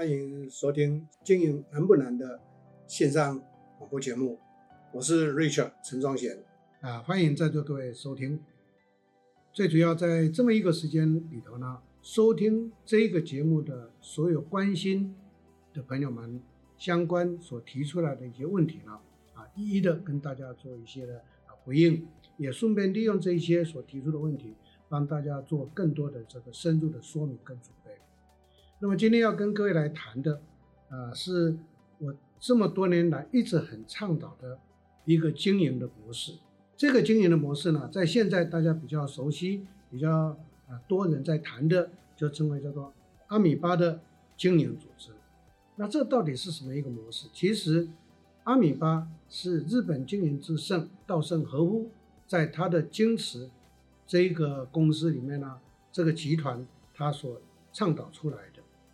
欢迎收听《经营难不难》的线上广播节目，我是 Richard 陈宗贤啊，欢迎在座各位收听。最主要在这么一个时间里头呢，收听这个节目的所有关心的朋友们，相关所提出来的一些问题呢，啊，一一的跟大家做一些的啊回应，也顺便利用这些所提出的问题，帮大家做更多的这个深入的说明跟准。那么今天要跟各位来谈的，啊，是我这么多年来一直很倡导的一个经营的模式。这个经营的模式呢，在现在大家比较熟悉、比较啊多人在谈的，就称为叫做阿米巴的经营组织。那这到底是什么一个模式？其实，阿米巴是日本经营之圣稻盛和夫在他的京瓷这一个公司里面呢，这个集团他所倡导出来。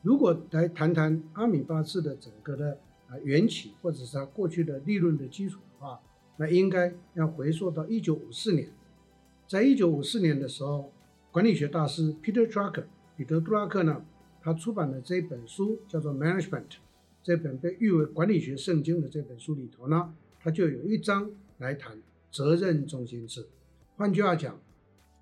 如果来谈谈阿米巴制的整个的啊缘起，或者是它过去的利润的基础的话，那应该要回溯到一九五四年。在一九五四年的时候，管理学大师 Peter Drucker 彼得·杜拉克呢，他出版的这本书叫做《Management》，这本被誉为管理学圣经的这本书里头呢，他就有一章来谈责任中心制。换句话讲，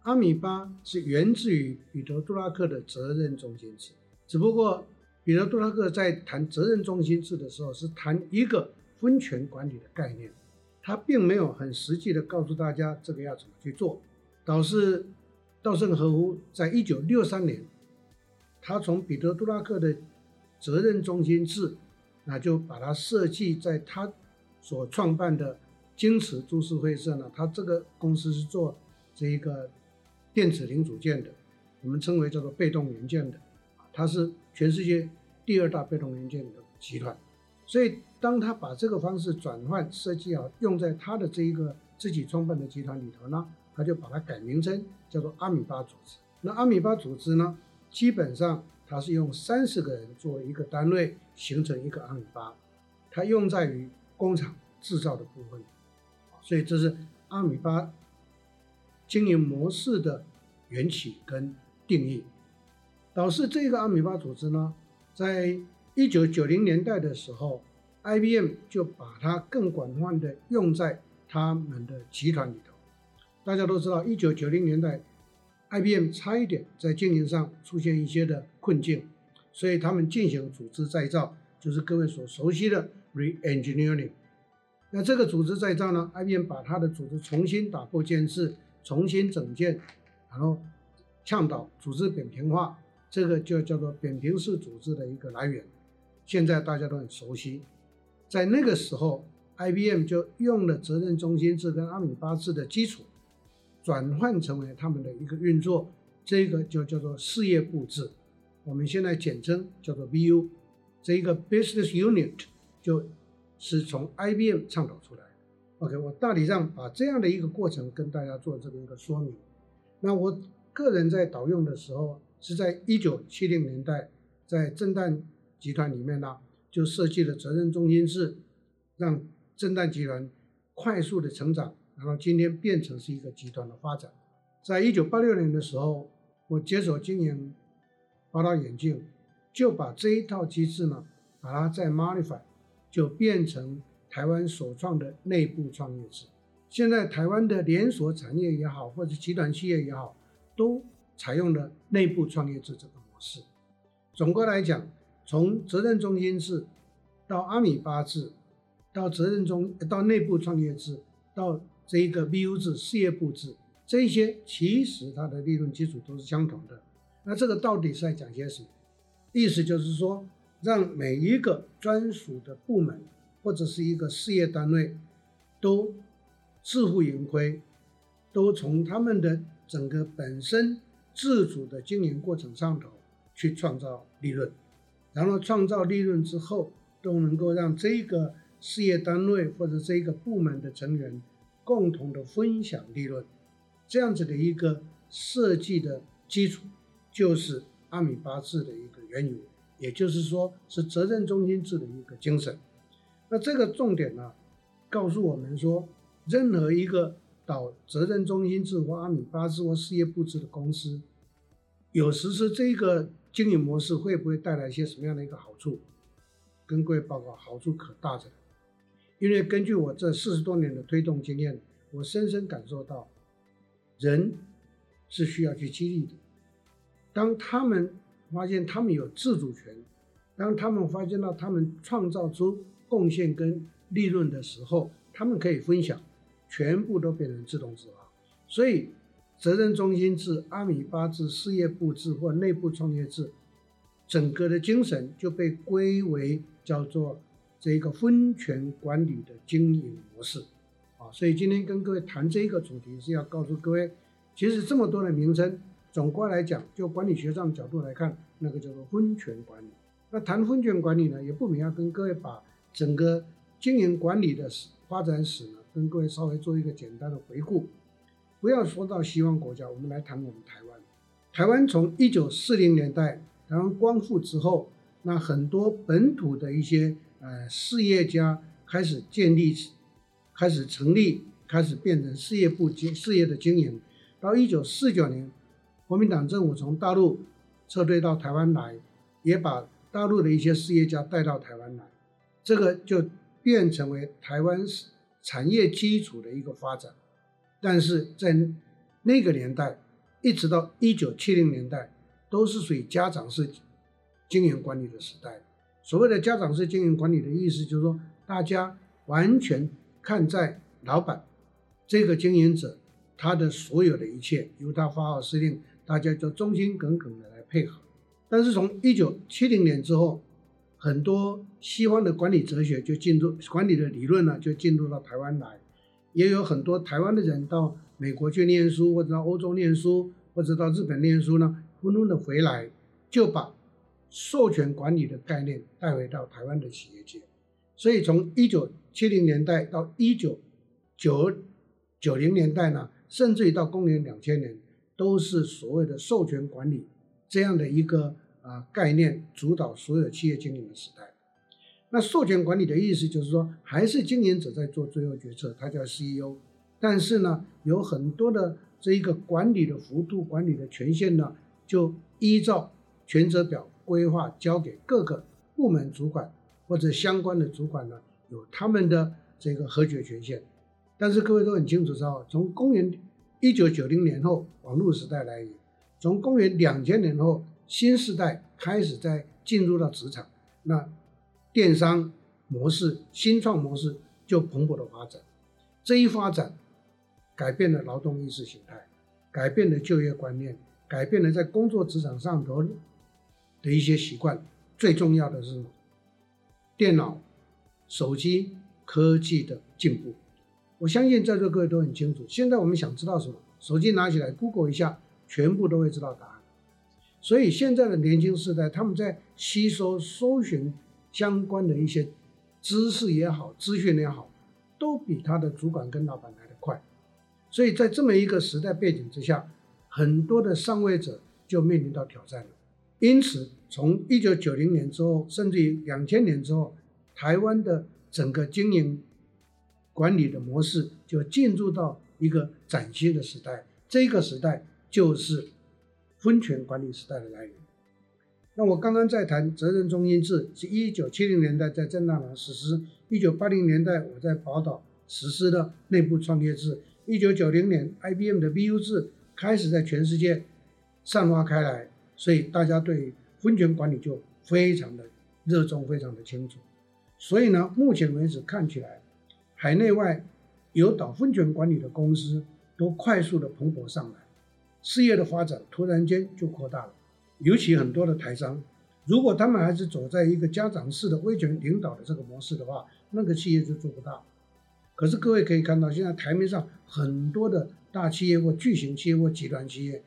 阿米巴是源自于彼得·杜拉克的责任中心制。只不过，彼得·杜拉克在谈责任中心制的时候，是谈一个分权管理的概念，他并没有很实际的告诉大家这个要怎么去做。导致稻盛和夫在一九六三年，他从彼得·杜拉克的责任中心制，那就把它设计在他所创办的京瓷株式会社呢，他这个公司是做这一个电子零组件的，我们称为叫做被动元件的。它是全世界第二大被动元件的集团，所以当他把这个方式转换设计好，用在他的这一个自己创办的集团里头呢，他就把它改名称叫做阿米巴组织。那阿米巴组织呢，基本上它是用三十个人作为一个单位形成一个阿米巴，它用在于工厂制造的部分，所以这是阿米巴经营模式的缘起跟定义。导致这个阿米巴组织呢，在一九九零年代的时候，IBM 就把它更广泛的用在他们的集团里头。大家都知道，一九九零年代，IBM 差一点在经营上出现一些的困境，所以他们进行组织再造，就是各位所熟悉的 re-engineering。那这个组织再造呢，IBM 把它的组织重新打破建制，重新整建，然后倡导组织扁平化。这个就叫做扁平式组织的一个来源，现在大家都很熟悉。在那个时候，IBM 就用了责任中心制跟阿米巴制的基础，转换成为他们的一个运作，这个就叫做事业部制，我们现在简称叫做 BU。这一个 Business Unit 就是从 IBM 倡导出来。OK，我大体上把这样的一个过程跟大家做这么一个说明。那我个人在导用的时候。是在一九七零年代，在震旦集团里面呢，就设计了责任中心制，让震旦集团快速的成长，然后今天变成是一个集团的发展。在一九八六年的时候，我接手经营宝岛眼镜，就把这一套机制呢，把它再 modify，就变成台湾首创的内部创业制。现在台湾的连锁产业也好，或者集团企业也好，都采用了内部创业制这个模式。总归来讲，从责任中心制到阿米巴制，到责任中到内部创业制，到这一个 BU 制事业部制，这些其实它的利润基础都是相同的。那这个到底是在讲些什么？意思就是说，让每一个专属的部门或者是一个事业单位都自负盈亏，都从他们的整个本身。自主的经营过程上头去创造利润，然后创造利润之后，都能够让这个事业单位或者这个部门的成员共同的分享利润，这样子的一个设计的基础，就是阿米巴制的一个缘由，也就是说是责任中心制的一个精神。那这个重点呢，告诉我们说，任何一个。到责任中心制或阿米巴制或事业部制的公司，有实施这个经营模式会不会带来一些什么样的一个好处？跟各位报告，好处可大着呢。因为根据我这四十多年的推动经验，我深深感受到，人是需要去激励的。当他们发现他们有自主权，当他们发现到他们创造出贡献跟利润的时候，他们可以分享，全部都变成自动自发。所以，责任中心制、阿米巴制、事业部制或内部创业制，整个的精神就被归为叫做这个分权管理的经营模式。啊，所以今天跟各位谈这一个主题，是要告诉各位，其实这么多的名称。总括来讲，就管理学上角度来看，那个叫做分权管理。那谈分权管理呢，也不免要跟各位把整个经营管理的发展史呢，跟各位稍微做一个简单的回顾。不要说到西方国家，我们来谈我们台湾。台湾从一九四零年代台湾光复之后，那很多本土的一些呃事业家开始建立，开始成立，开始变成事业部经事业的经营。到一九四九年。国民党政府从大陆撤退到台湾来，也把大陆的一些事业家带到台湾来，这个就变成为台湾产业基础的一个发展。但是在那个年代，一直到一九七零年代，都是属于家长式经营管理的时代。所谓的家长式经营管理的意思，就是说大家完全看在老板这个经营者他的所有的一切，由他发号施令。大家就忠心耿耿的来配合，但是从一九七零年之后，很多西方的管理哲学就进入管理的理论呢，就进入到台湾来，也有很多台湾的人到美国去念书，或者到欧洲念书，或者到日本念书呢，纷纷的回来，就把授权管理的概念带回到台湾的企业界。所以从一九七零年代到一九九九零年代呢，甚至于到公元两千年。都是所谓的授权管理这样的一个啊概念主导所有企业经营的时代。那授权管理的意思就是说，还是经营者在做最后决策，他叫 CEO。但是呢，有很多的这一个管理的幅度、管理的权限呢，就依照权责表规划交给各个部门主管或者相关的主管呢，有他们的这个核决权限。但是各位都很清楚知道，从公元一九九零年后，网络时代来临；从公元两千年后，新时代开始在进入到职场，那电商模式、新创模式就蓬勃的发展。这一发展，改变了劳动意识形态，改变了就业观念，改变了在工作职场上头的一些习惯。最重要的是，电脑、手机科技的进步。我相信在座各位都很清楚，现在我们想知道什么，手机拿起来 Google 一下，全部都会知道答案。所以现在的年轻时代，他们在吸收、搜寻相关的一些知识也好、资讯也好，都比他的主管跟老板来得快。所以在这么一个时代背景之下，很多的上位者就面临到挑战了。因此，从一九九零年之后，甚至于两千年之后，台湾的整个经营。管理的模式就进入到一个崭新的时代，这个时代就是分权管理时代的来临。那我刚刚在谈责任中心制，是一九七零年代在正大实施，一九八零年代我在宝岛实施的内部创业制，一九九零年 IBM 的 BU 制开始在全世界散发开来，所以大家对分权管理就非常的热衷，非常的清楚。所以呢，目前为止看起来。海内外有导分权管理的公司都快速的蓬勃上来，事业的发展突然间就扩大了。尤其很多的台商，如果他们还是走在一个家长式的威权领导的这个模式的话，那个企业就做不大。可是各位可以看到，现在台面上很多的大企业或巨型企业或集团企业，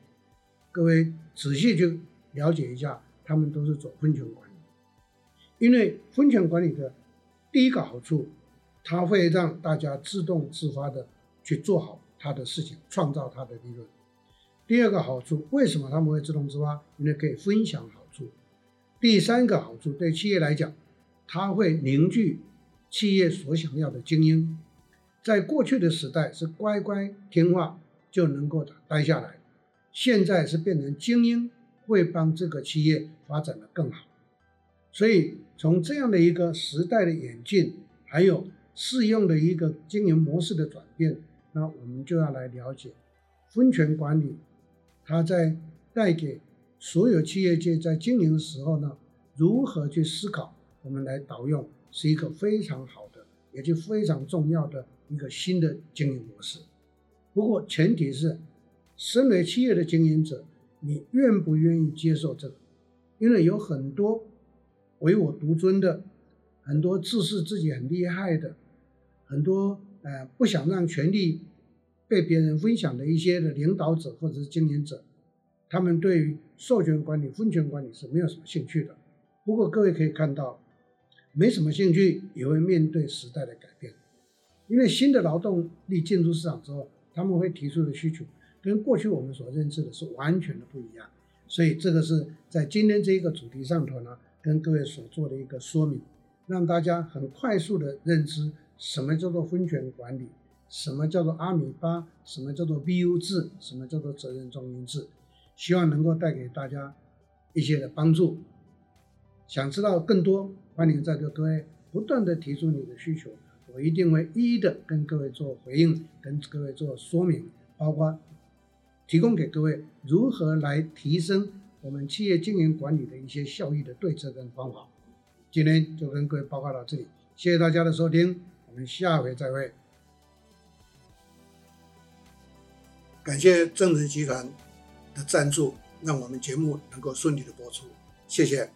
各位仔细去了解一下，他们都是走分权管理。因为分权管理的第一个好处。它会让大家自动自发的去做好他的事情，创造他的利润。第二个好处，为什么他们会自动自发？因为可以分享好处。第三个好处，对企业来讲，它会凝聚企业所想要的精英。在过去的时代是乖乖听话就能够待下来，现在是变成精英会帮这个企业发展得更好。所以从这样的一个时代的演进，还有适用的一个经营模式的转变，那我们就要来了解分权管理，它在带给所有企业界在经营的时候呢，如何去思考，我们来导用是一个非常好的，也就非常重要的一个新的经营模式。不过前提是，身为企业的经营者，你愿不愿意接受这个？因为有很多唯我独尊的，很多自视自己很厉害的，很多呃不想让权力被别人分享的一些的领导者或者是经营者，他们对于授权管理、分权管理是没有什么兴趣的。不过各位可以看到，没什么兴趣也会面对时代的改变，因为新的劳动力进入市场之后，他们会提出的需求跟过去我们所认知的是完全的不一样。所以这个是在今天这一个主题上头呢，跟各位所做的一个说明，让大家很快速的认知什么叫做分权管理，什么叫做阿米巴，什么叫做 BU 制，什么叫做责任中心制，希望能够带给大家一些的帮助。想知道更多，欢迎在座各位不断的提出你的需求，我一定会一一的跟各位做回应，跟各位做说明，包括提供给各位如何来提升我们企业经营管理的一些效益的对策跟方法。今天就跟各位报告到这里，谢谢大家的收听，我们下回再会。感谢正直集团的赞助，让我们节目能够顺利的播出，谢谢。